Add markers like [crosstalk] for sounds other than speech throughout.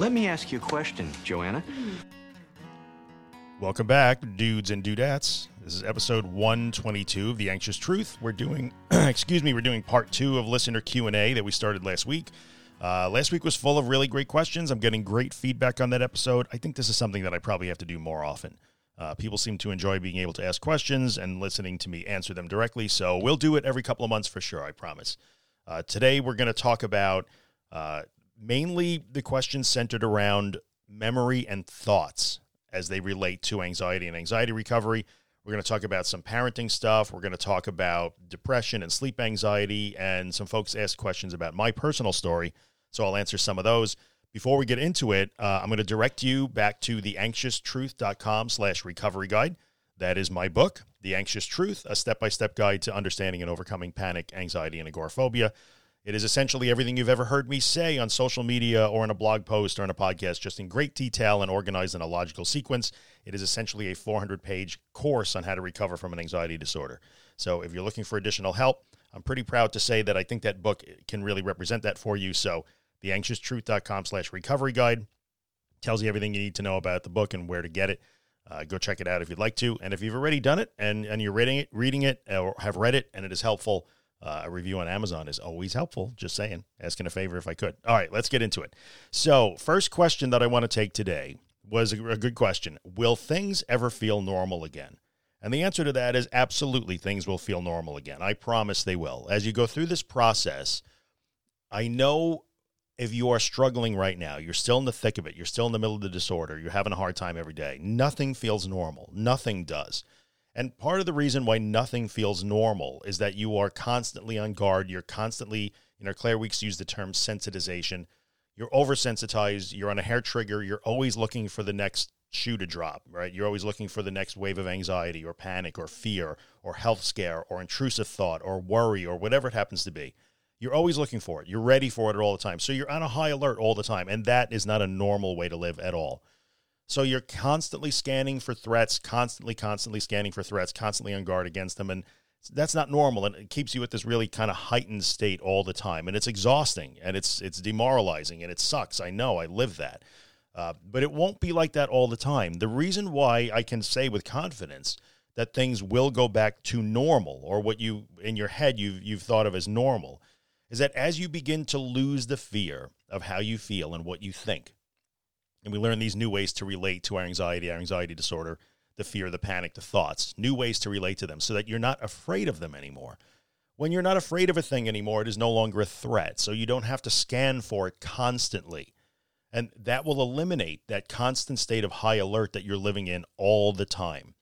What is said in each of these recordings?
Let me ask you a question, Joanna. Welcome back, dudes and dudettes. This is episode 122 of The Anxious Truth. We're doing, [clears throat] excuse me, we're doing part two of listener Q&A that we started last week. Uh, last week was full of really great questions. I'm getting great feedback on that episode. I think this is something that I probably have to do more often. Uh, people seem to enjoy being able to ask questions and listening to me answer them directly. So we'll do it every couple of months for sure, I promise. Uh, today, we're going to talk about uh, mainly the questions centered around memory and thoughts as they relate to anxiety and anxiety recovery. We're going to talk about some parenting stuff. We're going to talk about depression and sleep anxiety. And some folks asked questions about my personal story. So I'll answer some of those. Before we get into it, uh, I'm going to direct you back to theanxioustruth.com slash recovery guide. That is my book, The Anxious Truth, a step-by-step guide to understanding and overcoming panic, anxiety, and agoraphobia. It is essentially everything you've ever heard me say on social media or in a blog post or in a podcast, just in great detail and organized in a logical sequence. It is essentially a 400 page course on how to recover from an anxiety disorder. So if you're looking for additional help, I'm pretty proud to say that I think that book can really represent that for you. So theanxioustruth.com slash recovery guide tells you everything you need to know about the book and where to get it. Uh, go check it out if you'd like to. And if you've already done it and, and you're reading it, reading it or have read it and it is helpful, uh, a review on Amazon is always helpful. Just saying, asking a favor if I could. All right, let's get into it. So, first question that I want to take today was a, a good question. Will things ever feel normal again? And the answer to that is absolutely things will feel normal again. I promise they will. As you go through this process, I know if you are struggling right now, you're still in the thick of it, you're still in the middle of the disorder, you're having a hard time every day, nothing feels normal. Nothing does. And part of the reason why nothing feels normal is that you are constantly on guard. You're constantly, you know, Claire Weekes used the term sensitization. You're oversensitized. You're on a hair trigger. You're always looking for the next shoe to drop, right? You're always looking for the next wave of anxiety or panic or fear or health scare or intrusive thought or worry or whatever it happens to be. You're always looking for it. You're ready for it all the time. So you're on a high alert all the time. And that is not a normal way to live at all. So you're constantly scanning for threats, constantly, constantly scanning for threats, constantly on guard against them. And that's not normal. And it keeps you at this really kind of heightened state all the time. And it's exhausting and it's it's demoralizing and it sucks. I know I live that. Uh, but it won't be like that all the time. The reason why I can say with confidence that things will go back to normal or what you in your head you've you've thought of as normal is that as you begin to lose the fear of how you feel and what you think, and we learn these new ways to relate to our anxiety, our anxiety disorder, the fear, the panic, the thoughts, new ways to relate to them so that you're not afraid of them anymore. When you're not afraid of a thing anymore, it is no longer a threat. So you don't have to scan for it constantly. And that will eliminate that constant state of high alert that you're living in all the time.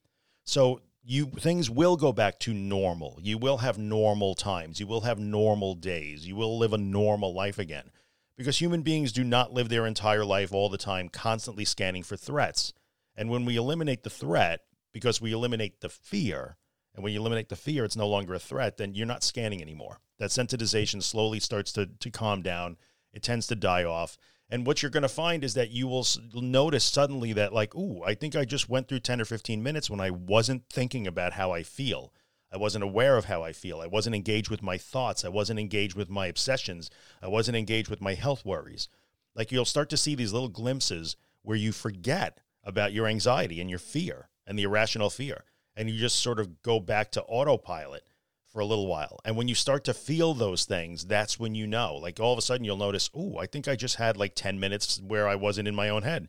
So you things will go back to normal. You will have normal times. You will have normal days. You will live a normal life again. Because human beings do not live their entire life all the time constantly scanning for threats. And when we eliminate the threat, because we eliminate the fear, and when you eliminate the fear, it's no longer a threat, then you're not scanning anymore. That sensitization slowly starts to, to calm down. It tends to die off. And what you're going to find is that you will notice suddenly that, like, ooh, I think I just went through 10 or 15 minutes when I wasn't thinking about how I feel. I wasn't aware of how I feel. I wasn't engaged with my thoughts. I wasn't engaged with my obsessions. I wasn't engaged with my health worries. Like, you'll start to see these little glimpses where you forget about your anxiety and your fear and the irrational fear. And you just sort of go back to autopilot for a little while. And when you start to feel those things, that's when you know. Like all of a sudden you'll notice, oh, I think I just had like 10 minutes where I wasn't in my own head.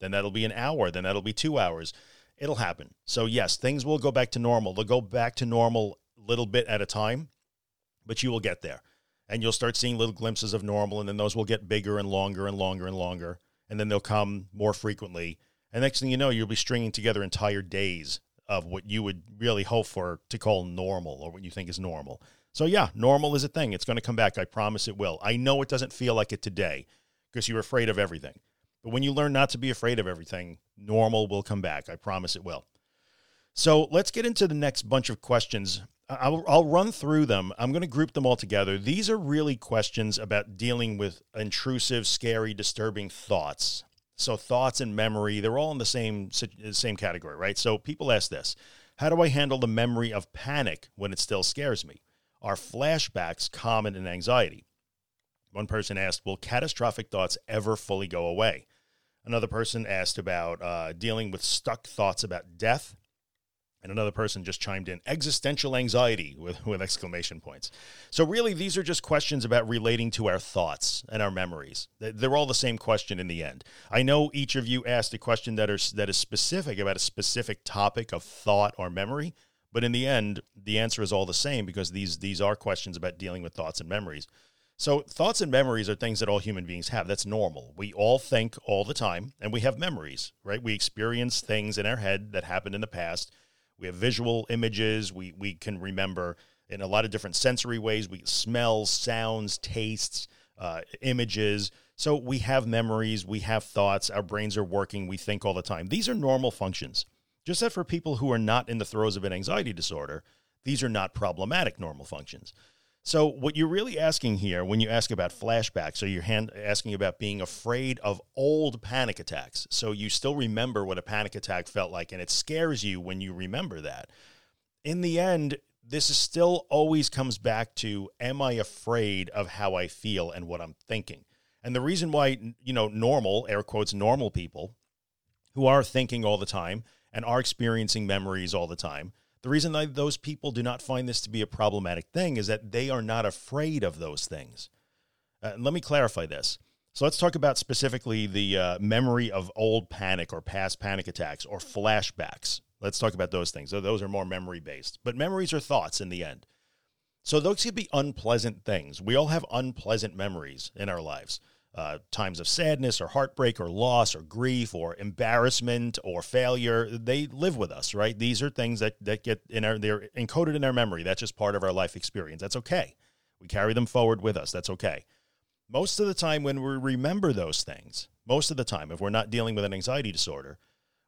Then that'll be an hour. Then that'll be two hours. It'll happen. So, yes, things will go back to normal. They'll go back to normal little bit at a time, but you will get there. And you'll start seeing little glimpses of normal. And then those will get bigger and longer and longer and longer. And then they'll come more frequently. And next thing you know, you'll be stringing together entire days of what you would really hope for to call normal or what you think is normal. So, yeah, normal is a thing. It's going to come back. I promise it will. I know it doesn't feel like it today because you're afraid of everything. But when you learn not to be afraid of everything, normal will come back. I promise it will. So, let's get into the next bunch of questions. I'll, I'll run through them. I'm going to group them all together. These are really questions about dealing with intrusive, scary, disturbing thoughts so thoughts and memory, they're all in the same uh, same category, right? So people ask this, how do I handle the memory of panic when it still scares me? Are flashbacks common in anxiety? One person asked, Will catastrophic thoughts ever fully go away? Another person asked about uh, dealing with stuck thoughts about death. And another person just chimed in existential anxiety with, [laughs] with exclamation points. So, really, these are just questions about relating to our thoughts and our memories. They're all the same question in the end. I know each of you asked a question that, are, that is specific about a specific topic of thought or memory, but in the end, the answer is all the same because these, these are questions about dealing with thoughts and memories. So, thoughts and memories are things that all human beings have. That's normal. We all think all the time, and we have memories, right? We experience things in our head that happened in the past we have visual images. We we can remember in a lot of different sensory ways. We smell, sounds, tastes, uh, images. So we have memories. We have thoughts. Our brains are working. We think all the time. These are normal functions. Just that for people who are not in the throes of an anxiety disorder, these are not problematic normal functions. So, what you're really asking here when you ask about flashbacks, so you're hand, asking about being afraid of old panic attacks. So, you still remember what a panic attack felt like, and it scares you when you remember that. In the end, this is still always comes back to Am I afraid of how I feel and what I'm thinking? And the reason why, you know, normal, air quotes, normal people who are thinking all the time and are experiencing memories all the time the reason that those people do not find this to be a problematic thing is that they are not afraid of those things. Uh, let me clarify this. So let's talk about specifically the uh, memory of old panic or past panic attacks or flashbacks. Let's talk about those things. So those are more memory based, but memories are thoughts in the end. So those could be unpleasant things. We all have unpleasant memories in our lives uh, times of sadness or heartbreak or loss or grief or embarrassment or failure they live with us right? These are things that, that get in our they're encoded in our memory. That's just part of our life experience. That's okay. We carry them forward with us. That's okay. Most of the time when we remember those things most of the time if we're not dealing with an anxiety disorder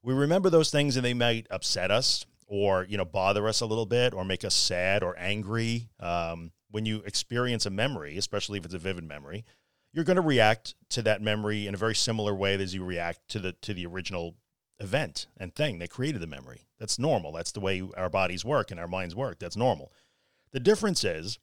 we remember those things and they might upset us or you know bother us a little bit or make us sad or angry. Um, when you experience a memory especially if it's a vivid memory you're going to react to that memory in a very similar way as you react to the to the original event and thing that created the memory. That's normal. That's the way our bodies work and our minds work. That's normal. The difference is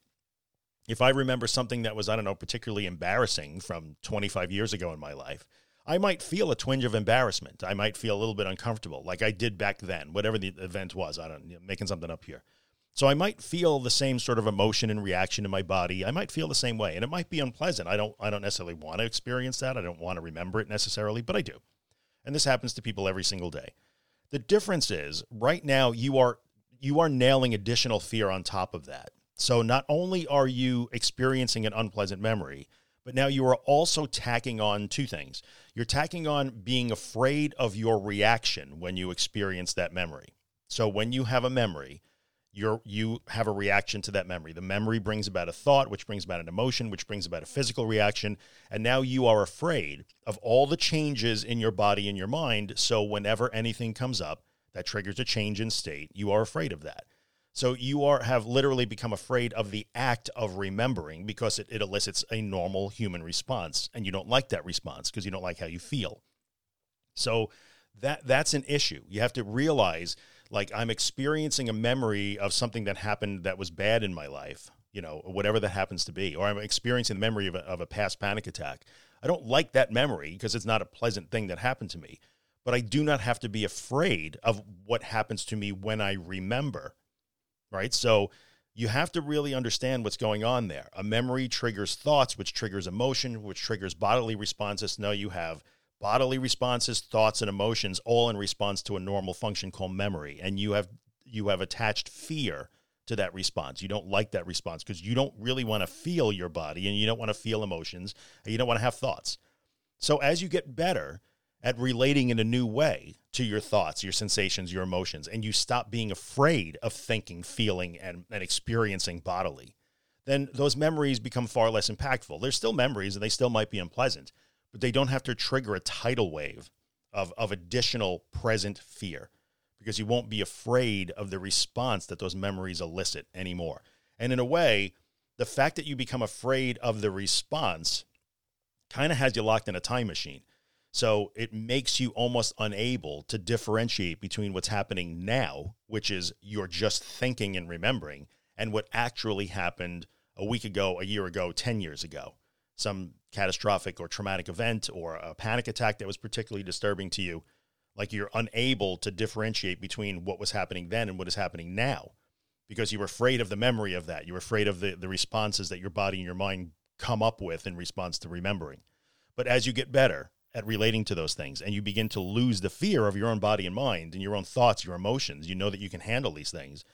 if I remember something that was I don't know particularly embarrassing from 25 years ago in my life, I might feel a twinge of embarrassment. I might feel a little bit uncomfortable like I did back then, whatever the event was. I don't making something up here. So I might feel the same sort of emotion and reaction in my body. I might feel the same way, and it might be unpleasant. I don't I don't necessarily want to experience that. I don't want to remember it necessarily, but I do. And this happens to people every single day. The difference is right now you are you are nailing additional fear on top of that. So not only are you experiencing an unpleasant memory, but now you are also tacking on two things. You're tacking on being afraid of your reaction when you experience that memory. So when you have a memory, you're you have a reaction to that memory. The memory brings about a thought, which brings about an emotion, which brings about a physical reaction, and now you are afraid of all the changes in your body and your mind. So whenever anything comes up that triggers a change in state, you are afraid of that. So you are have literally become afraid of the act of remembering because it, it elicits a normal human response, and you don't like that response because you don't like how you feel. So that that's an issue. You have to realize like I'm experiencing a memory of something that happened that was bad in my life, you know, whatever that happens to be, or I'm experiencing the memory of a, of a past panic attack. I don't like that memory because it's not a pleasant thing that happened to me, but I do not have to be afraid of what happens to me when I remember, right? So you have to really understand what's going on there. A memory triggers thoughts, which triggers emotion, which triggers bodily responses. No, you have bodily responses, thoughts, and emotions all in response to a normal function called memory. And you have you have attached fear to that response. You don't like that response because you don't really want to feel your body and you don't want to feel emotions and you don't want to have thoughts. So as you get better at relating in a new way to your thoughts, your sensations, your emotions, and you stop being afraid of thinking, feeling, and, and experiencing bodily, then those memories become far less impactful. They're still memories and they still might be unpleasant, but they don't have to trigger a tidal wave of, of additional present fear because you won't be afraid of the response that those memories elicit anymore. And in a way, the fact that you become afraid of the response kind of has you locked in a time machine. So it makes you almost unable to differentiate between what's happening now, which is you're just thinking and remembering, and what actually happened a week ago, a year ago, 10 years ago. Some catastrophic or traumatic event or a panic attack that was particularly disturbing to you, like you're unable to differentiate between what was happening then and what is happening now because you were afraid of the memory of that. You were afraid of the, the responses that your body and your mind come up with in response to remembering. But as you get better at relating to those things and you begin to lose the fear of your own body and mind and your own thoughts, your emotions, you know that you can handle these things,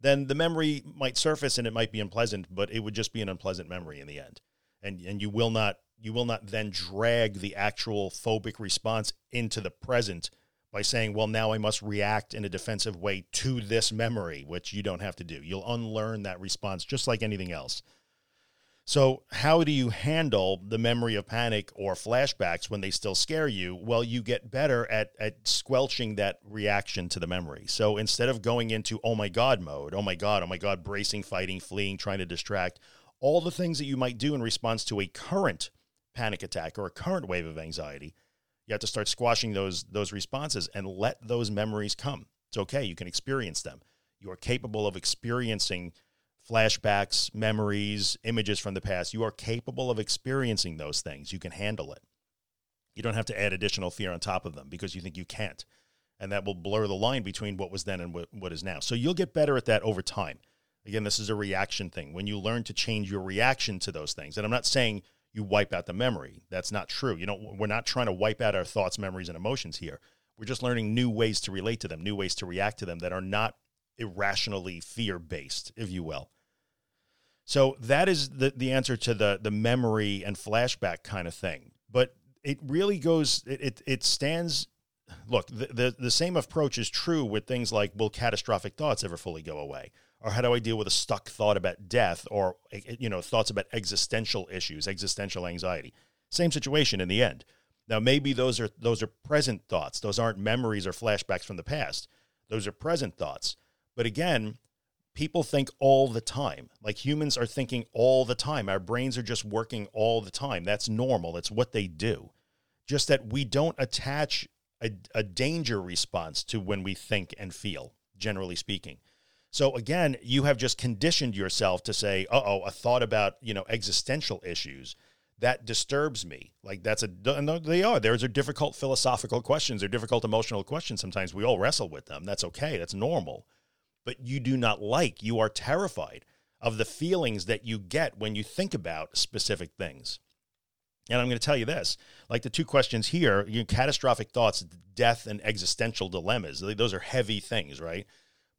then the memory might surface and it might be unpleasant, but it would just be an unpleasant memory in the end. And and you will not you will not then drag the actual phobic response into the present by saying, well, now I must react in a defensive way to this memory, which you don't have to do. You'll unlearn that response just like anything else. So, how do you handle the memory of panic or flashbacks when they still scare you? Well, you get better at, at squelching that reaction to the memory. So, instead of going into, oh my God mode, oh my God, oh my God, bracing, fighting, fleeing, trying to distract, all the things that you might do in response to a current panic attack or a current wave of anxiety, you have to start squashing those those responses and let those memories come. It's okay. You can experience them. You are capable of experiencing flashbacks, memories, images from the past. You are capable of experiencing those things. You can handle it. You don't have to add additional fear on top of them because you think you can't. And that will blur the line between what was then and what, what is now. So you'll get better at that over time. Again, this is a reaction thing. When you learn to change your reaction to those things, and I'm not saying you wipe out the memory. That's not true. You know, we're not trying to wipe out our thoughts, memories, and emotions here. We're just learning new ways to relate to them, new ways to react to them that are not irrationally fear based, if you will. So that is the, the answer to the the memory and flashback kind of thing. But it really goes it it, it stands look, the, the the same approach is true with things like will catastrophic thoughts ever fully go away? Or how do I deal with a stuck thought about death or you know thoughts about existential issues, existential anxiety. Same situation in the end. Now maybe those are those are present thoughts. Those aren't memories or flashbacks from the past. Those are present thoughts. But again, people think all the time. Like humans are thinking all the time. Our brains are just working all the time. That's normal. That's what they do. Just that we don't attach a, a danger response to when we think and feel, generally speaking. So again, you have just conditioned yourself to say, "Uh oh, a thought about you know existential issues." that disturbs me. Like that's a they are. There's are difficult philosophical questions. They're difficult emotional questions. Sometimes we all wrestle with them. That's okay. That's normal. But you do not like. You are terrified of the feelings that you get when you think about specific things. And I'm going to tell you this: like the two questions here, you know, catastrophic thoughts, death, and existential dilemmas. Those are heavy things, right?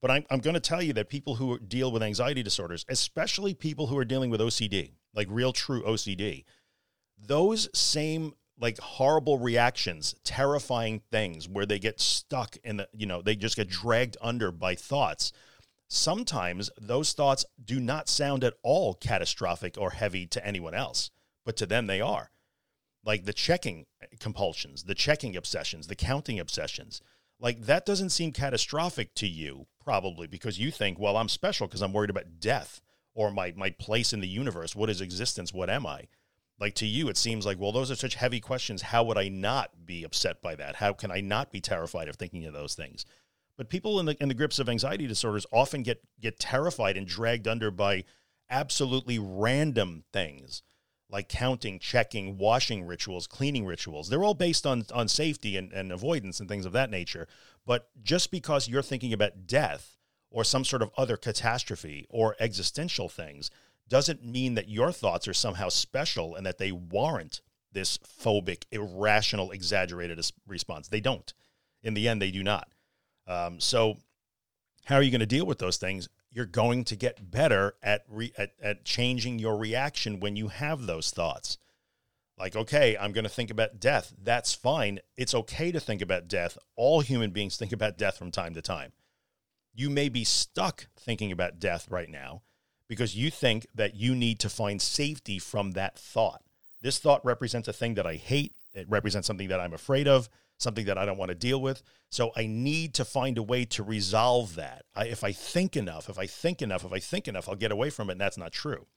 But I'm, I'm going to tell you that people who deal with anxiety disorders, especially people who are dealing with OCD, like real true OCD, those same like horrible reactions, terrifying things where they get stuck in the, you know, they just get dragged under by thoughts. Sometimes those thoughts do not sound at all catastrophic or heavy to anyone else, but to them they are. Like the checking compulsions, the checking obsessions, the counting obsessions. Like that doesn't seem catastrophic to you, probably because you think, well, I'm special because I'm worried about death or my my place in the universe. What is existence? What am I? Like to you, it seems like, well, those are such heavy questions. How would I not be upset by that? How can I not be terrified of thinking of those things? But people in the in the grips of anxiety disorders often get get terrified and dragged under by absolutely random things like counting, checking, washing rituals, cleaning rituals. They're all based on, on safety and, and avoidance and things of that nature. But just because you're thinking about death or some sort of other catastrophe or existential things doesn't mean that your thoughts are somehow special and that they warrant this phobic, irrational, exaggerated response. They don't. In the end, they do not. Um, so, how are you going to deal with those things? you're going to get better at, re, at, at changing your reaction when you have those thoughts. Like, okay, I'm going to think about death. That's fine. It's okay to think about death. All human beings think about death from time to time. You may be stuck thinking about death right now because you think that you need to find safety from that thought. This thought represents a thing that I hate. It represents something that I'm afraid of something that I don't want to deal with. So I need to find a way to resolve that. I, if I think enough, if I think enough, if I think enough, I'll get away from it. And that's not true.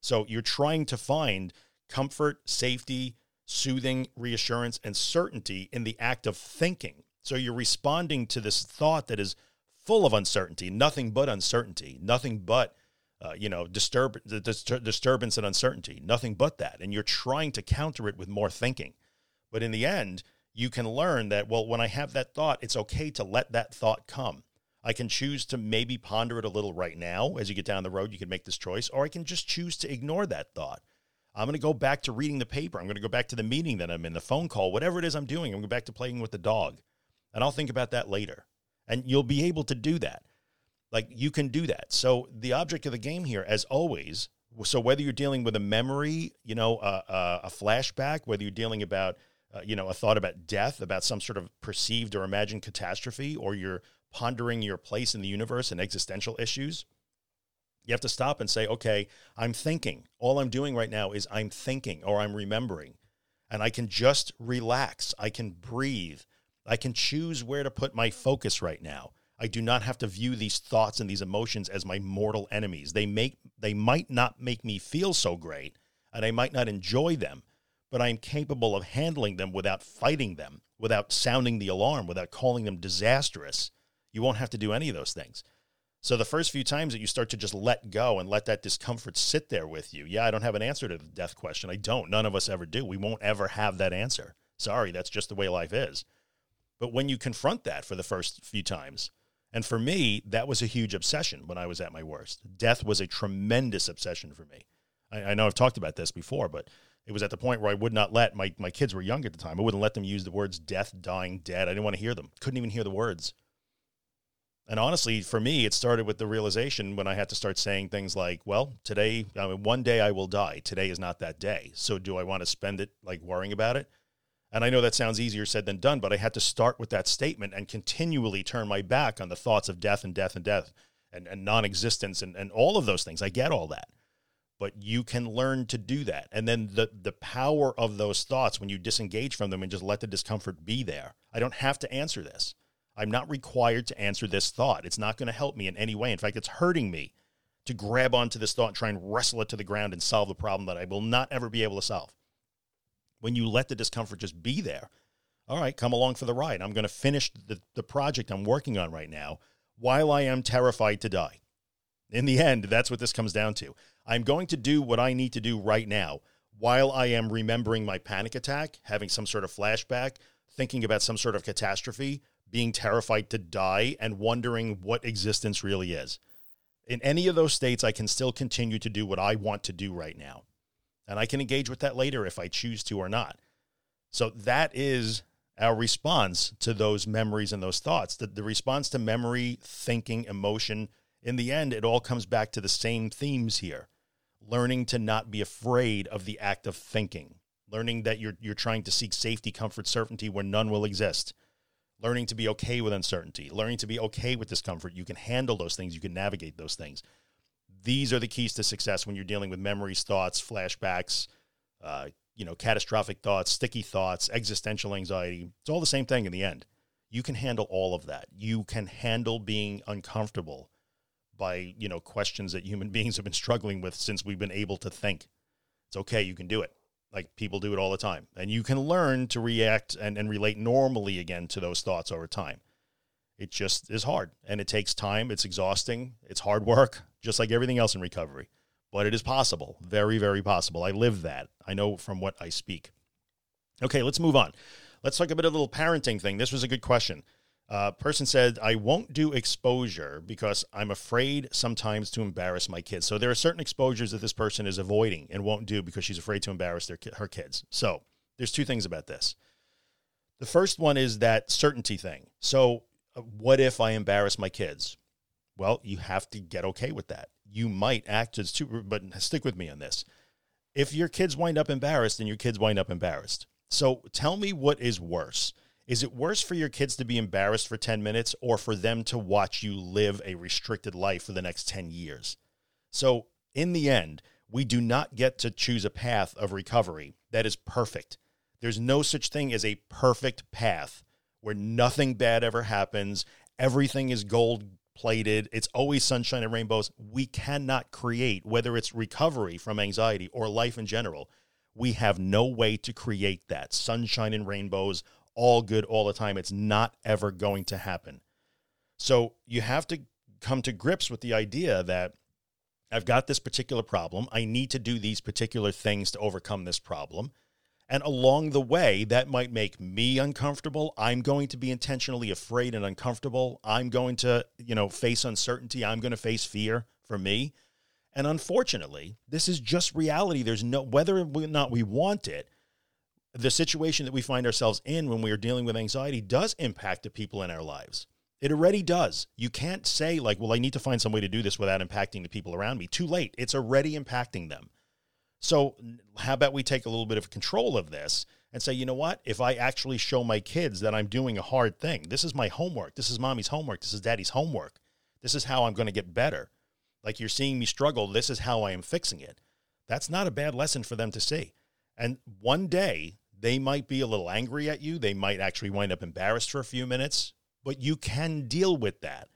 So you're trying to find comfort, safety, soothing, reassurance, and certainty in the act of thinking. So you're responding to this thought that is full of uncertainty, nothing but uncertainty, nothing but uh, you know, disturb the distur- disturbance and uncertainty, nothing but that. And you're trying to counter it with more thinking. But in the end, you can learn that, well, when I have that thought, it's okay to let that thought come. I can choose to maybe ponder it a little right now. As you get down the road, you can make this choice, or I can just choose to ignore that thought. I'm going to go back to reading the paper. I'm going to go back to the meeting that I'm in, the phone call, whatever it is I'm doing. I'm going back to playing with the dog. And I'll think about that later. And you'll be able to do that. Like you can do that. So the object of the game here, as always, so whether you're dealing with a memory, you know, a flashback, whether you're dealing about, uh, you know, a thought about death, about some sort of perceived or imagined catastrophe, or you're pondering your place in the universe and existential issues, you have to stop and say, okay, I'm thinking. All I'm doing right now is I'm thinking or I'm remembering. And I can just relax. I can breathe. I can choose where to put my focus right now. I do not have to view these thoughts and these emotions as my mortal enemies. They make they might not make me feel so great and I might not enjoy them, but I am capable of handling them without fighting them, without sounding the alarm, without calling them disastrous. You won't have to do any of those things. So the first few times that you start to just let go and let that discomfort sit there with you. Yeah, I don't have an answer to the death question. I don't. None of us ever do. We won't ever have that answer. Sorry, that's just the way life is. But when you confront that for the first few times, and for me, that was a huge obsession when I was at my worst. Death was a tremendous obsession for me. I, I, know I've talked about this before, but it was at the point where I would not let my, my kids were young at the time. I wouldn't let them use the words death, dying, dead. I didn't want to hear them. Couldn't even hear the words. And honestly, for me, it started with the realization when I had to start saying things like, well, today, I mean, one day I will die. Today is not that day. So do I want to spend it like worrying about it? And I know that sounds easier said than done, but I had to start with that statement and continually turn my back on the thoughts of death and death and death and, and non existence and, and all of those things. I get all that. But you can learn to do that. And then the, the power of those thoughts when you disengage from them and just let the discomfort be there. I don't have to answer this. I'm not required to answer this thought. It's not going to help me in any way. In fact, it's hurting me to grab onto this thought and try and wrestle it to the ground and solve the problem that I will not ever be able to solve when you let the discomfort just be there, all right, come along for the ride. I'm going to finish the, the project I'm working on right now while I am terrified to die. In the end, that's what this comes down to. I'm going to do what I need to do right now while I am remembering my panic attack, having some sort of flashback, thinking about some sort of catastrophe, being terrified to die, and wondering what existence really is. In any of those states, I can still continue to do what I want to do right now. And I can engage with that later if I choose to or not. So that is our response to those memories and those thoughts. The, the response to memory, thinking, emotion, in the end, it all comes back to the same themes here. Learning to not be afraid of the act of thinking, learning that you're, you're trying to seek safety, comfort, certainty where none will exist, learning to be okay with uncertainty, learning to be okay with discomfort. You can handle those things, you can navigate those things these are the keys to success when you're dealing with memories, thoughts, flashbacks, uh, you know, catastrophic thoughts, sticky thoughts, existential anxiety. It's all the same thing in the end. You can handle all of that. You can handle being uncomfortable by, you know, questions that human [laughs] beings have been struggling with since we've been able to think. It's okay. You can do it. Like people do it all the time. And you can learn to react and, and relate normally again to those thoughts over time. It just is hard and it takes time. It's exhausting. It's hard work, just like everything else in recovery. But it is possible. Very, very possible. I live that. I know from what I speak. Okay, let's move on. Let's talk about a little parenting thing. This was a good question. Uh, person said, I won't do exposure because I'm afraid sometimes to embarrass my kids. So there are certain exposures that this person is avoiding and won't do because she's afraid to embarrass their, her kids. So there's two things about this. The first one is that certainty thing. So what if I embarrass my kids? Well, you have to get okay with that. You might act as too, but stick with me on this. If your kids wind up embarrassed, then your kids wind up embarrassed. So tell me what is worse. Is it worse for your kids to be embarrassed for 10 minutes or for them to watch you live a restricted life for the next 10 years? So, in the end, we do not get to choose a path of recovery that is perfect. There's no such thing as a perfect path where nothing bad ever happens. Everything is gold plated. It's always sunshine and rainbows. We cannot create, whether it's recovery from anxiety or life in general, we have no way to create that. Sunshine and rainbows, all good all the time. It's not ever going to happen. So you have to come to grips with the idea that I've got this particular problem. I need to do these particular things to overcome this problem. And along the way, that might make me uncomfortable. I'm going to be intentionally afraid and uncomfortable. I'm going to, you know, face uncertainty. I'm going to face fear for me. And unfortunately, this is just reality. There's no, whether or not we want it, the situation that we find ourselves in when we are dealing with anxiety does impact the people in our lives. It already does. You can't say, like, well, I need to find some way to do this without impacting the people around me. Too late. It's already impacting them. So, how about we take a little bit of control of this and say, you know what? If I actually show my kids that I'm doing a hard thing, this is my homework. This is mommy's homework. This is daddy's homework. This is how I'm going to get better. Like you're seeing me struggle. This is how I am fixing it. That's not a bad lesson for them to see. And one day they might be a little angry at you. They might actually wind up embarrassed for a few minutes, but you can deal with that.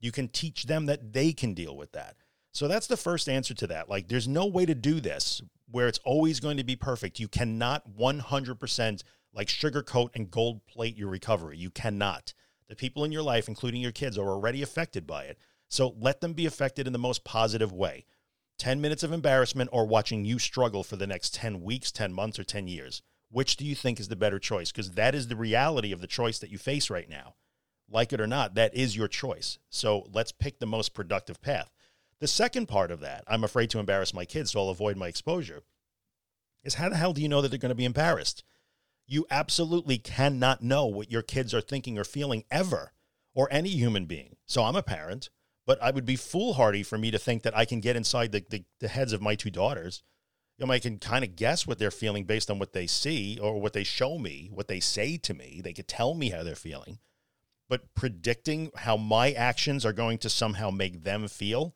You can teach them that they can deal with that. So that's the first answer to that. Like, there's no way to do this where it's always going to be perfect. You cannot 100% like sugarcoat and gold plate your recovery. You cannot. The people in your life, including your kids, are already affected by it. So let them be affected in the most positive way. 10 minutes of embarrassment or watching you struggle for the next 10 weeks, 10 months, or 10 years. Which do you think is the better choice? Because that is the reality of the choice that you face right now. Like it or not, that is your choice. So let's pick the most productive path. The second part of that, I'm afraid to embarrass my kids, so I'll avoid my exposure, is how the hell do you know that they're going to be embarrassed? You absolutely cannot know what your kids are thinking or feeling ever, or any human being. So I'm a parent, but I would be foolhardy for me to think that I can get inside the, the, the heads of my two daughters. You know, I can kind of guess what they're feeling based on what they see or what they show me, what they say to me. They could tell me how they're feeling. But predicting how my actions are going to somehow make them feel,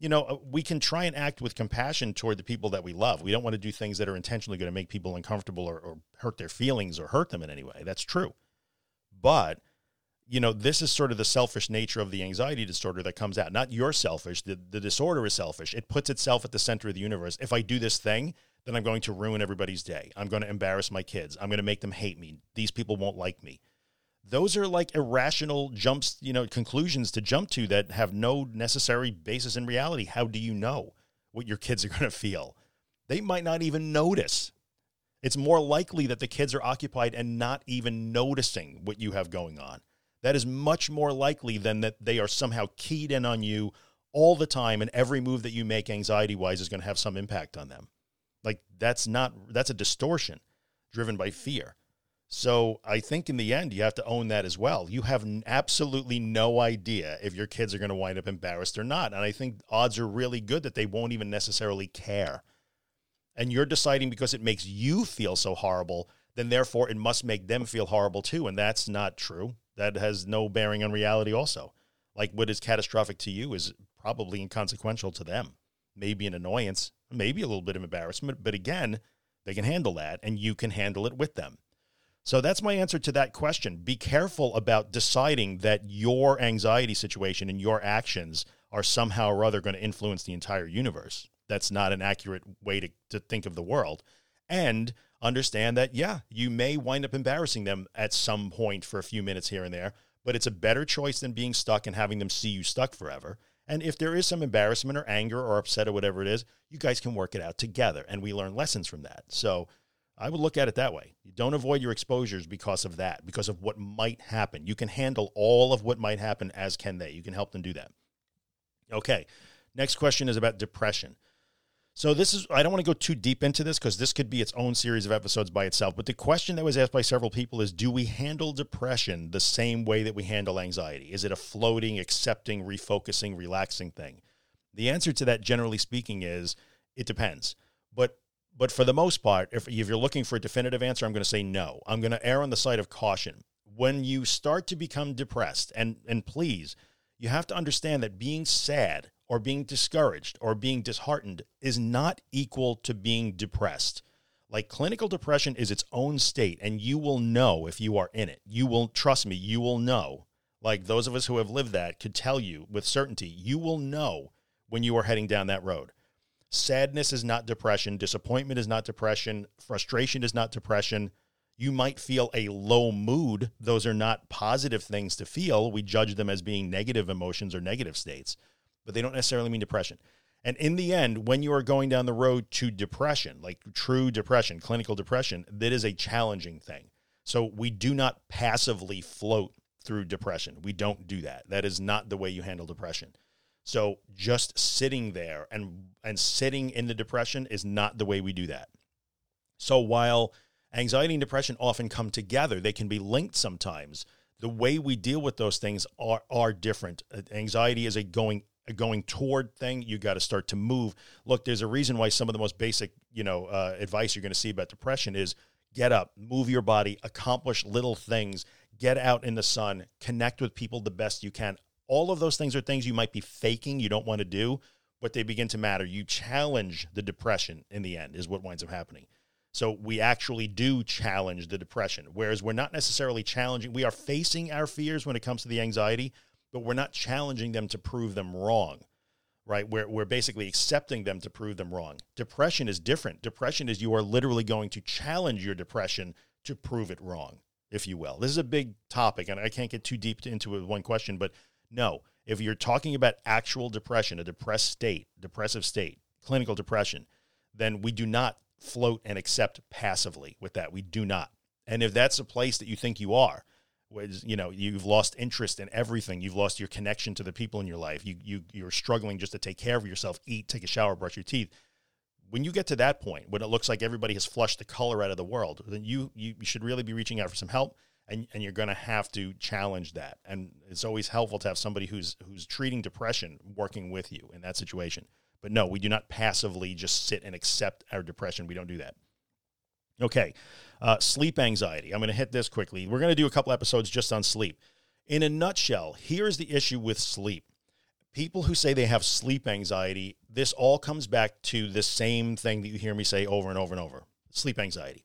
you know, uh, we can try and act with compassion toward the people that we love. We don't want to do things that are intentionally going to make people uncomfortable or, or hurt their feelings or hurt them in any way. That's true. But, you know, this is sort of the selfish nature of the anxiety disorder that comes out. Not you're selfish. The, the disorder is selfish. It puts itself at the center of the universe. If I do this thing, then I'm going to ruin everybody's day. I'm going to embarrass my kids. I'm going to make them hate me. These people won't like me those are like irrational jumps, you know, conclusions to jump to that have no necessary basis in reality. How do you know what your kids are [laughs] going to feel? They might not even notice. It's more likely that the kids are occupied and not even noticing what you have going on. That is much more likely than that they are somehow keyed in on you all the time and every move that you make anxiety wise is going to have some impact on them. Like that's not that's a distortion driven by fear. So I think in the end, you have to own that as well. You have absolutely no idea if your kids are going to wind up embarrassed or not. And I think odds are really good that they won't even necessarily care. And you're deciding because it makes you feel so horrible, then therefore it must make them feel horrible too. And that's not true. That has no bearing on reality, also. Like what is catastrophic to you is probably inconsequential to them. Maybe an annoyance, maybe a little bit of embarrassment. But again, they can handle that and you can handle it with them. So that's my answer to that question. Be careful about deciding that your anxiety situation and your actions are somehow or other going to influence the entire universe. That's not an accurate way to, to think of the world. And understand that, yeah, you may wind up embarrassing them at some point for a few minutes here and there, but it's a better choice than being stuck and having them see you stuck forever. And if there is some embarrassment or anger or upset or whatever it is, you guys can work it out together and we learn lessons from that. So I would look at it that way. You don't avoid your exposures because of that, because of what might happen. You can handle all of what might happen as can they. You can help them do that. Okay. Next question is about depression. So this is I don't want to go too deep into this because this could be its own series of episodes by itself. But the question that was asked by several people is do we handle depression the same way that we handle anxiety? Is it a floating, accepting, refocusing, relaxing thing? The answer to that generally speaking is it depends. But but for the most part, if, if you're looking for a definitive answer, I'm going to say no. I'm going to err on the side of caution. When you start to become depressed, and, and please, you have to understand that being sad or being discouraged or being disheartened is not equal to being depressed. Like clinical depression is its own state, and you will know if you are in it. You will, trust me, you will know. Like those of us who have lived that could tell you with certainty, you will know when you are heading down that road. Sadness is not depression. Disappointment is not depression. Frustration is not depression. You might feel a low mood. Those are not positive things to feel. We judge them as being negative emotions or negative states, but they don't necessarily mean depression. And in the end, when you are going down the road to depression, like true depression, clinical depression, that is a challenging thing. So we do not passively float through depression. We don't do that. That is not the way you handle depression. So just sitting there and and sitting in the depression is not the way we do that. So while anxiety and depression often come together, they can be linked sometimes. The way we deal with those things are are different. Uh, anxiety is a going going toward thing. You got to start to move. Look, there's a reason why some of the most basic, you know, uh, advice you're going to see about depression is get up, move your body, accomplish little things, get out in the sun, connect with people the best you can. All of those things are things you might be faking, you don't want to do, but they begin to matter. You challenge the depression in the end, is what winds up happening. So we actually do challenge the depression, whereas we're not necessarily challenging. We are facing our fears when it comes to the anxiety, but we're not challenging them to prove them wrong, right? We're, we're basically accepting them to prove them wrong. Depression is different. Depression is you are literally going to challenge your depression to prove it wrong, if you will. This is a big topic, and I can't get too deep into it with one question, but no, if you're talking about actual depression, a depressed state, depressive state, clinical depression, then we do not float and accept passively with that. We do not. And if that's a place that you think you are, was you know you've lost interest in everything. You've lost your connection to the people in your life. You you you're struggling just to take care of yourself eat take a shower brush your teeth. When you get to that point when it looks like everybody has flushed the color out of the world then you you should really be reaching out for some help and and you're going to have to challenge that. And it's always helpful to have somebody who's who's treating depression working with you in that situation. But no, we do not passively just sit and accept our depression. We don't do that. Okay, uh, sleep anxiety. I'm going to hit this quickly. We're going to do a couple episodes just on sleep. In a nutshell, here's the issue with sleep. People who say they have sleep anxiety, this all comes back to the same thing that you hear me say over and over and over sleep anxiety.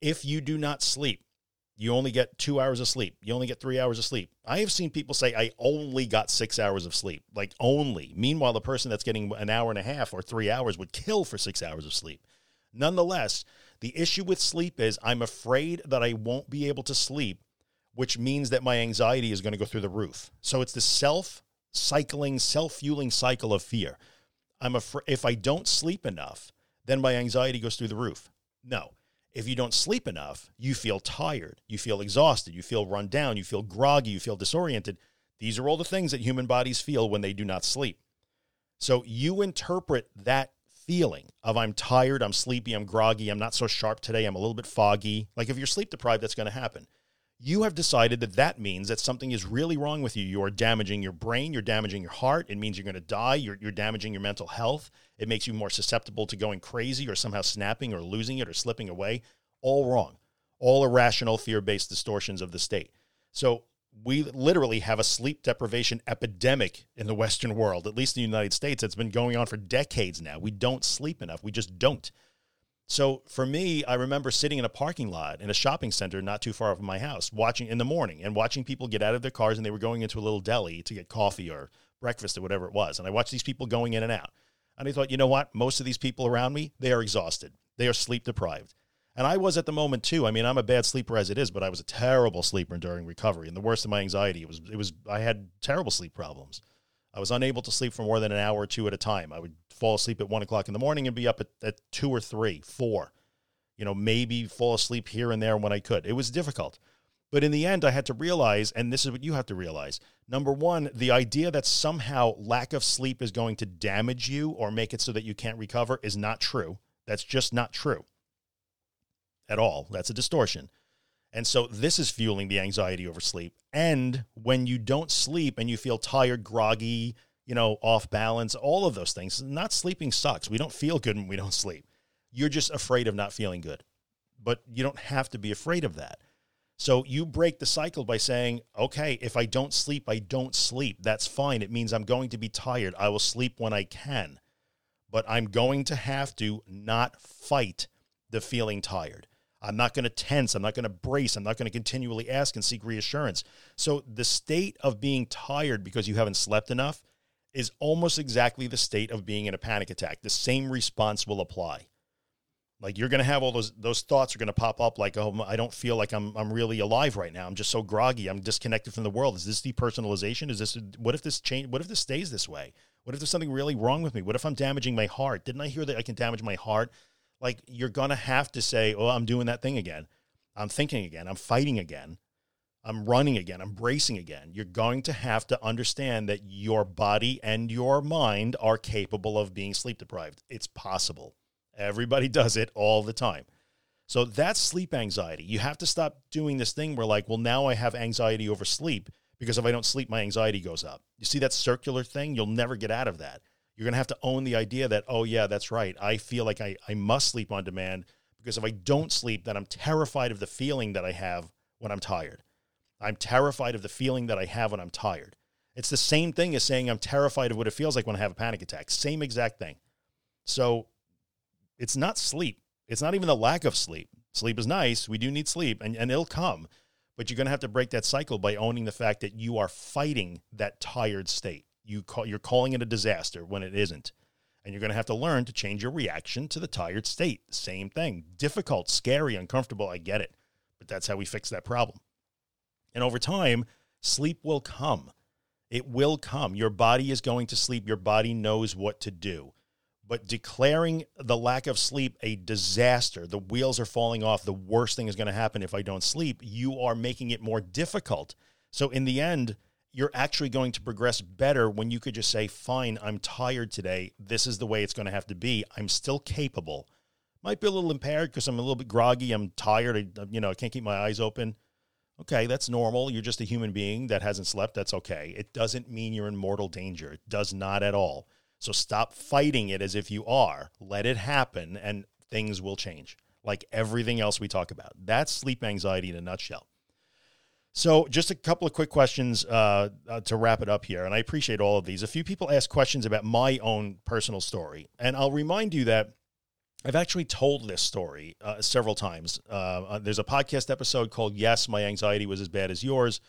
If you do not sleep, you only get two hours of sleep. You only get three hours of sleep. I have seen people say, I only got six hours of sleep, like only. Meanwhile, the person that's getting an hour and a half or three hours would kill for six hours of sleep. Nonetheless, the issue with sleep is I'm afraid that I won't be able to sleep, which means that my anxiety is going to go through the roof. So it's the self cycling, self fueling cycle of fear. I'm afraid if I don't sleep enough, then my anxiety goes through the roof. No, if you don't sleep enough, you feel tired, you feel exhausted, you feel run down, you feel groggy, you feel disoriented. These are all the things that human bodies feel when they do not sleep. So you interpret that feeling of I'm tired, I'm sleepy, I'm groggy, I'm not so sharp today, I'm a little bit foggy. Like if you're sleep deprived, that's going to happen. You have decided that that means that something is really wrong with you. You're damaging your brain, you're damaging your heart. It means you're going to die, you're, you're damaging your mental health. It makes you more susceptible to going crazy or somehow snapping or losing it or slipping away. All wrong. All irrational, fear based distortions of the state. So we literally have a sleep deprivation epidemic in the Western world, at least in the United States. It's been going on for decades now. We don't sleep enough. We just don't. So for me, I remember sitting in a parking lot in a shopping center not too far from my house, watching in the morning and watching people get out of their cars and they were going into a little deli to get coffee or breakfast or whatever it was. And I watched these people going in and out. And I thought, you know what? Most of these people around me, they are exhausted. They are sleep deprived. And I was at the moment too. I mean, I'm a bad sleeper as it is, but I was a terrible sleeper during recovery. And the worst of my anxiety, it was it was I had terrible sleep problems. I was unable to sleep for more than an hour or two at a time. I would fall asleep at one o'clock in the morning and be up at, at two or three, four. You know, maybe fall asleep here and there when I could. It was difficult. But in the end, I had to realize, and this is what you have to realize number one, the idea that somehow lack of sleep is going to damage you or make it so that you can't recover is not true. That's just not true at all. That's a distortion. And so this is fueling the anxiety over sleep. And when you don't sleep and you feel tired, groggy, you know, off balance, all of those things, not sleeping sucks. We don't feel good when we don't sleep. You're just afraid of not feeling good. But you don't have to be afraid of that. So you break the cycle by saying, okay, if I don't sleep, I don't sleep. That's fine. It means I'm going to be tired. I will sleep when I can. But I'm going to have to not fight the feeling tired. I'm not going to tense. I'm not going to brace. I'm not going to continually ask and seek reassurance. So the state of being tired because you haven't slept enough is almost exactly the state of being in a panic attack. The same response will apply. Like you're going to have all those those thoughts are going to pop up like oh I don't feel like I'm I'm really alive right now. I'm just so groggy. I'm disconnected from the world. Is this depersonalization? Is this what if this change what if this stays this way? What if there's something really wrong with me? What if I'm damaging my heart? Didn't I hear that I can damage my heart? Like you're to have to say, "Oh, I'm doing that thing again. I'm thinking again. I'm fighting again. I'm running again. I'm bracing again." You're going to have to understand that your body and your mind are capable of being sleep deprived. It's possible. Everybody [laughs] does it all the time. So that's sleep anxiety. You have to stop doing this thing where, like, well, now I have anxiety over sleep because if I don't sleep, my anxiety goes up. You see that circular thing? You'll never get out of that. You're going to have to own the idea that, oh, yeah, that's right. I feel like I, I must sleep on demand because if I don't sleep, then I'm terrified of the feeling that I have when I'm tired. I'm terrified of the feeling that I have when I'm tired. It's the same thing as saying I'm terrified of what it feels like when I have a panic attack. Same exact thing. So it's not sleep. It's not even the lack of sleep. Sleep is nice. We do need sleep and, and it'll come. But you're going to have to break that cycle by owning the fact that you are fighting that tired state. You call, you're calling it a disaster when it isn't. And you're going to have to learn to change your reaction to the tired state. Same thing. Difficult, scary, uncomfortable. I get it. But that's how we fix that problem. And over time, sleep will come. It will come. Your body is going to sleep. Your body knows what to do but declaring the lack of sleep a disaster, the wheels are falling off, the worst thing is going to happen if I don't sleep, you are making it more difficult. So in the end, you're actually going to progress better when you could just say, fine, I'm tired today. This is the way it's going to have to be. I'm still capable. Might be a little impaired because I'm a little bit groggy. I'm tired. I, uh, you know, I can't keep my eyes open. Okay, that's normal. You're just a human being that hasn't slept. That's okay. It doesn't mean you're in mortal danger. It does not at all. So stop fighting it as if you are. Let it happen and things will change, like everything else we talk about. That's sleep anxiety in a nutshell. So, just a couple of quick questions uh, uh, to wrap it up here. And I appreciate all of these. A few people asked questions about my own personal story. And I'll remind you that I've actually told this story uh, several times. Uh, uh, there's a podcast episode called Yes, My Anxiety Was As Bad as Yours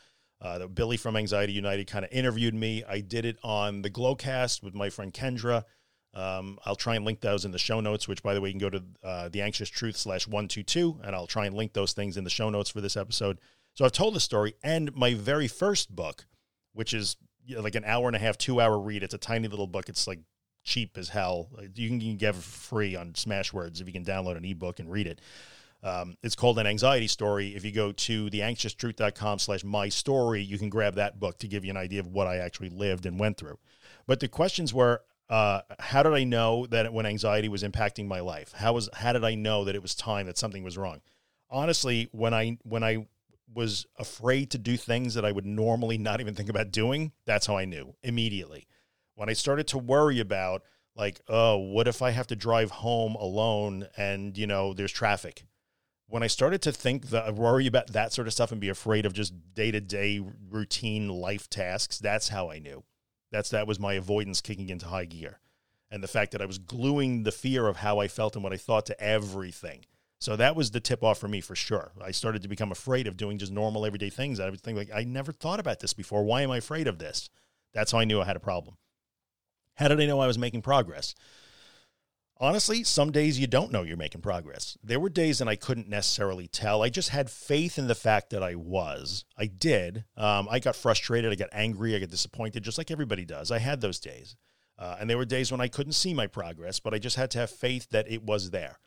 uh, Billy from Anxiety United kind of interviewed me. I did it on the Glowcast with my friend Kendra. Um, I'll try and link those in the show notes, which, by the way, you can go to the anxious truth slash 122, and I'll try and link those things in the show notes for this episode. So I've told the story, and my very first book, which is you know, like an hour and a half, two hour read. It's a tiny little book. It's like cheap as hell. You can, you can get it free on Smashwords if you can download an ebook and read it. Um, it's called an anxiety story. If you go to theanxioustruth.com slash my story, you can grab that book to give you an idea of what I actually lived and went through. But the questions were, uh, how did I know that when anxiety was impacting my life? How was how did I know that it was time that something was wrong? Honestly, when I when I was afraid to do things that I would normally not even think about doing, that's how I knew immediately. When I started to worry about like, oh, what if I have to drive home alone and you know there's traffic? when I started to think that worry about that sort of stuff and be afraid of just day to day routine life tasks, that's how I knew. That's that was my avoidance kicking into high gear. And the fact that I was gluing the fear of how I felt and what I thought to everything. So that was the tip off for me for sure. I started to become afraid of doing just normal everyday things. I was thinking like I never thought about this before. Why am I afraid of this? That's how I knew I had a problem. How did I know I was making progress? honestly, some days you don't know you're making progress. There were days and I couldn't necessarily tell. I just had faith in the fact that I was. I did. Um, I got frustrated. I got angry. I got disappointed, just like everybody does. I had those days. Uh, and there were days when I couldn't see my progress, but I just had to have faith that it was there.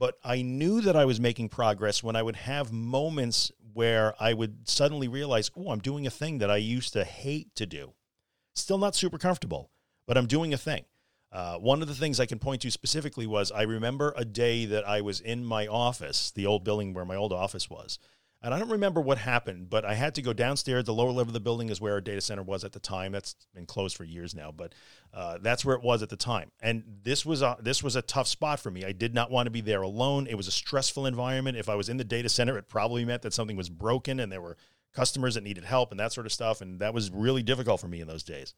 But I knew that I was making progress when I would have moments where I would suddenly realize, oh, I'm doing a thing that I used to hate to do. Still not super comfortable, but I'm doing a thing. Uh, one of the things I can point to specifically was I remember a day that I was in my office, the old building where my old office was. And I don't remember what happened, but I had to go downstairs. The lower level of the building is where our data center was at the time. That's been closed for years now, but uh, that's where it was at the time. And this was a this was a tough spot for me. I did not want to be there alone. It was a stressful environment. If I was in the data center, it probably meant that something was broken and there were customers that needed help and that sort of stuff. And that was really difficult for me in those days.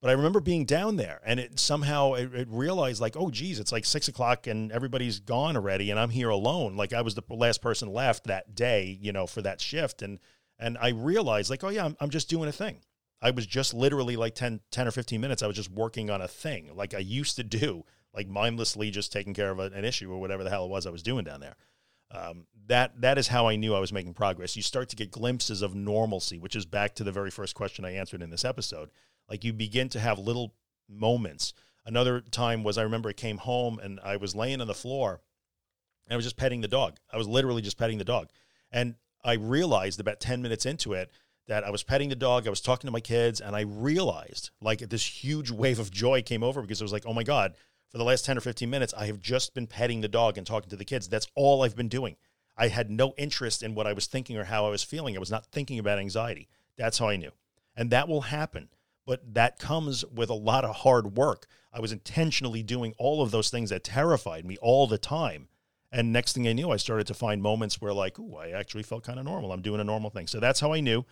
But I remember being down there and it somehow it, it, realized like, oh geez, it's like six o'clock and everybody's gone already and I'm here alone. Like I was the last person left that day, you know, for that shift. And and I realized like, oh yeah, I'm, I'm just doing a thing. I was just literally like 10, 10 or 15 minutes. I was just working on a thing like I used to do, like mindlessly just taking care of a, an issue or whatever the hell it was I was doing down there. Um, that that is how I knew I was making progress. You start to get glimpses of normalcy, which is back to the very first question I answered in this episode like you begin to have little moments. Another time was I remember I came home and I was laying on the floor and I was just petting the dog. I was literally just petting the dog. And I realized about 10 minutes into it that I was petting the dog, I was talking to my kids, and I realized like this huge wave of joy came over because it was like, oh my God, for the last 10 or 15 minutes, I have just been petting the dog and talking to the kids. That's all I've been doing. I had no interest in what I was thinking or how I was feeling. I was not thinking about anxiety. That's how I knew. And that will happen. But that comes with a lot of hard work. I was intentionally doing all of those things that terrified me all the time. And next thing I knew, I started to find moments where, like, ooh, I actually felt kind of normal. I'm doing a normal thing. So that's how I knew.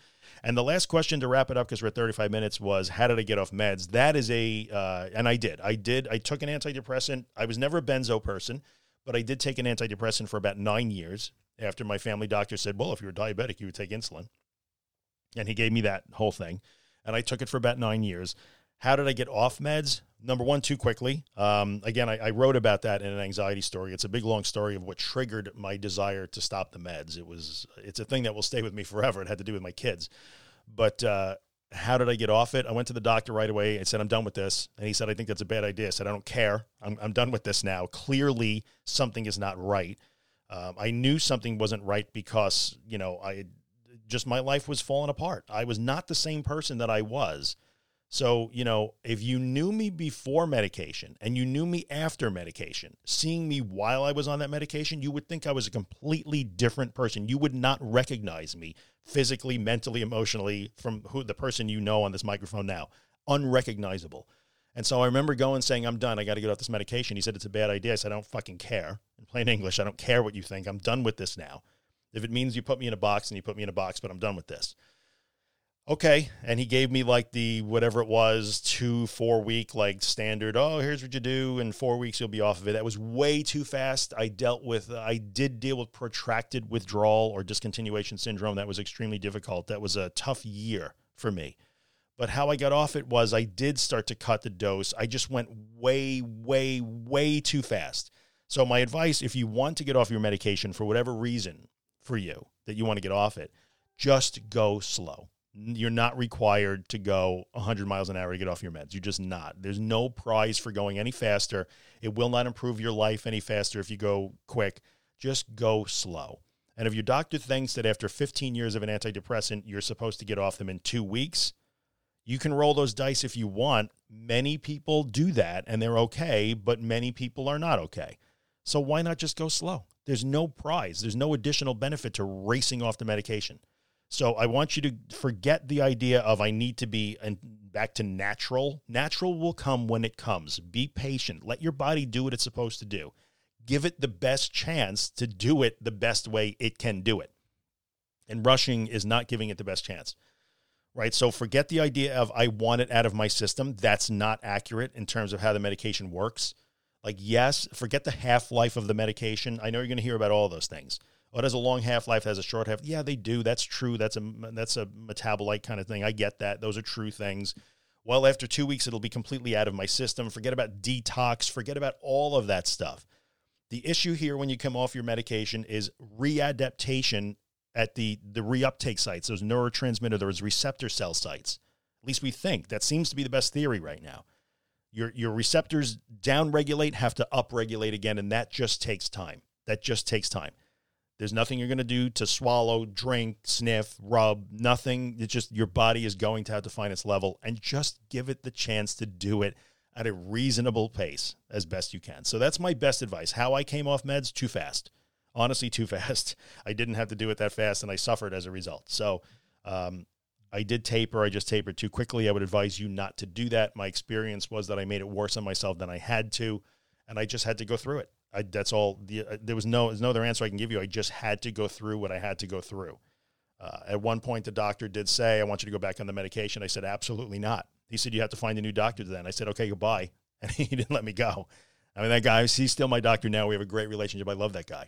And the last question to wrap it up, because we're at 35 minutes, was how did I get off meds? That is a, uh, and I did. I did. I took an antidepressant. I was never a benzo person, but I did take an antidepressant for about nine years after my family doctor said, well, if you were diabetic, you would take insulin. And he gave me that whole thing. And I took it for about nine years. How did I get off meds? Number one, too quickly. Um, again, I, I, wrote about that in an anxiety story. It's a big, long story of what triggered my desire to stop the meds. It was, it's a thing that will stay with me forever. It had to do with my kids. But uh, how did I get off it? I went to the doctor right away. I said, I'm done with this. And he said, I think that's a bad idea. I said, I don't care. I'm, I'm done with this now. Clearly, something is not right. Um, I knew something wasn't right because, you know, I just my life was falling apart. I was not the same person that I was so, you know, if you knew me before medication and you knew me after medication, seeing me while I was on that medication, you would think I was a completely different person. You would not recognize me physically, mentally, emotionally from who the person you know on this microphone now. Unrecognizable. And so I remember going saying, I'm done. I got to get off this medication. He said, It's a bad idea. I said, I don't fucking care. In plain English, I don't care what you think. I'm done with this now. If it means you put me in a box, and you put me in a box, but I'm done with this. Okay and he gave me like the whatever it was two four week like standard oh here's what you do. In four weeks you'll be off of it. That was way too fast. I dealt with i did deal with protracted withdrawal or discontinuation syndrome. That was extremely difficult. That was a tough year for me. But how i got off it was i did start to cut the dose. I just went way way way too fast. So my advice if you want to get off your medication for whatever reason for you that you want to get off it just go slow you're not required to go 100 miles an hour to get off your meds. You're just not. There's no prize for going any faster. It will not improve your life any faster if you go quick. Just go slow. And if your doctor thinks that after 15 years of an antidepressant, you're supposed to get off them in two weeks, you can roll those dice if you want. Many people do that and they're okay, but many people are not okay. So why not just go slow? There's no prize, there's no additional benefit to racing off the medication. So I want you to forget the idea of I need to be and back to natural. Natural will come when it comes. Be patient. Let your body do what it's supposed to do. Give it the best chance to do it the best way it can do it. And rushing is not giving it the best chance. Right? So forget the idea of I want it out of my system. That's not accurate in terms of how the medication works. Like yes, forget the half-life of the medication. I know you're going to hear about all those things oh, it has a long half life, has a short half. Yeah, they do. That's true. That's a that's a metabolite kind of thing. I get that. Those are true things. Well, after two weeks, it'll be completely out of my system. Forget about detox. Forget about all of that stuff. The issue here when you come off your medication is readaptation at the the reuptake sites, those neurotransmitter, those receptor cell sites. At least we think that seems to be the best theory right now. Your your receptors downregulate, have to upregulate again, and that just takes time. That just takes time. There's nothing you're going to do to swallow, drink, sniff, rub, nothing. It's just your body is going to have to find its level and just give it the chance to do it at a reasonable pace as best you can. So that's my best advice. How I came off meds too fast. Honestly, too [laughs] fast. I didn't have to do it that fast and I suffered as a result. So, um, I did taper. I just tapered too quickly. I would advise you not to do that. My experience was that I made it worse on myself than I had to, and I just had to go through it. I, that's all. The, uh, there was no there's no other answer I can give you. I just had to go through what I had to go through. Uh, at one point, the doctor did say, "I want you to go back on the medication." I said, "Absolutely not." He said, "You have to find a new doctor." Then I said, "Okay, goodbye," [laughs] and he didn't let me go. I mean, that guy, he's still my doctor now. We have a great relationship. I love that guy.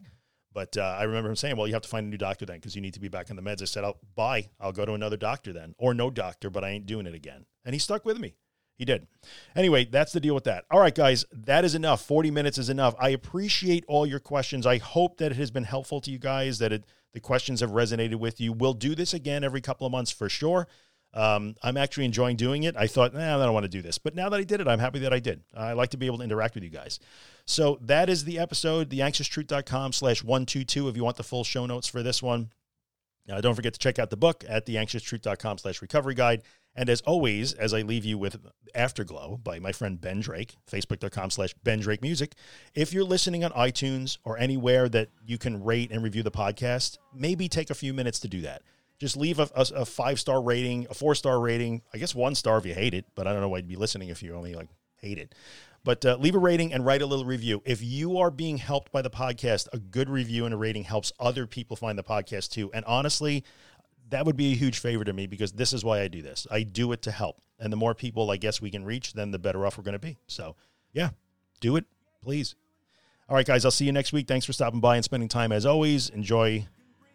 But uh, I remember him saying, "Well, you have to find a new doctor then because you need to be back on the meds." I said, "I'll bye. I'll go to another doctor then, or no doctor, but I ain't doing it again." And he stuck with me. He did. Anyway, that's the deal with that. All right, guys, that is enough. 40 minutes is enough. I appreciate all your questions. I hope that it has been helpful to you guys, that it, the questions have resonated with you. We'll do this again every couple of months for sure. Um, I'm actually enjoying doing it. I thought, nah, I don't want to do this. But now that I did it, I'm happy that I did. I like to be able to interact with you guys. So that is the episode, theanxioustruth.com slash 122 if you want the full show notes for this one. Now, don't forget to check out the book at theanxioustruth.com slash recovery guide. And as always, as I leave you with Afterglow by my friend Ben Drake, facebook.com slash Ben Drake Music. If you're listening on iTunes or anywhere that you can rate and review the podcast, maybe take a few minutes to do that. Just leave a, a, a five star rating, a four star rating. I guess one star if you hate it, but I don't know why you'd be listening if you only like hate it. But uh, leave a rating and write a little review. If you are being helped by the podcast, a good review and a rating helps other people find the podcast too. And honestly, that would be a huge favor to me because this is why I do this. I do it to help. And the more people I guess we can reach, then the better off we're going to be. So, yeah, do it, please. All right, guys, I'll see you next week. Thanks for stopping by and spending time as always. Enjoy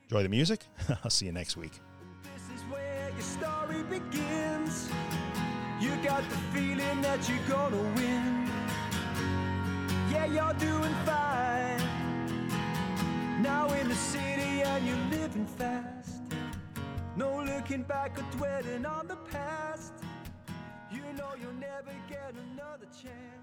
enjoy the music. [laughs] I'll see you next week. This is where your story begins. You got the feeling that you're gonna win. Yeah, you're doing fine. Now in the city and you're living fast. No looking back or dwelling on the past. You know you'll never get another chance.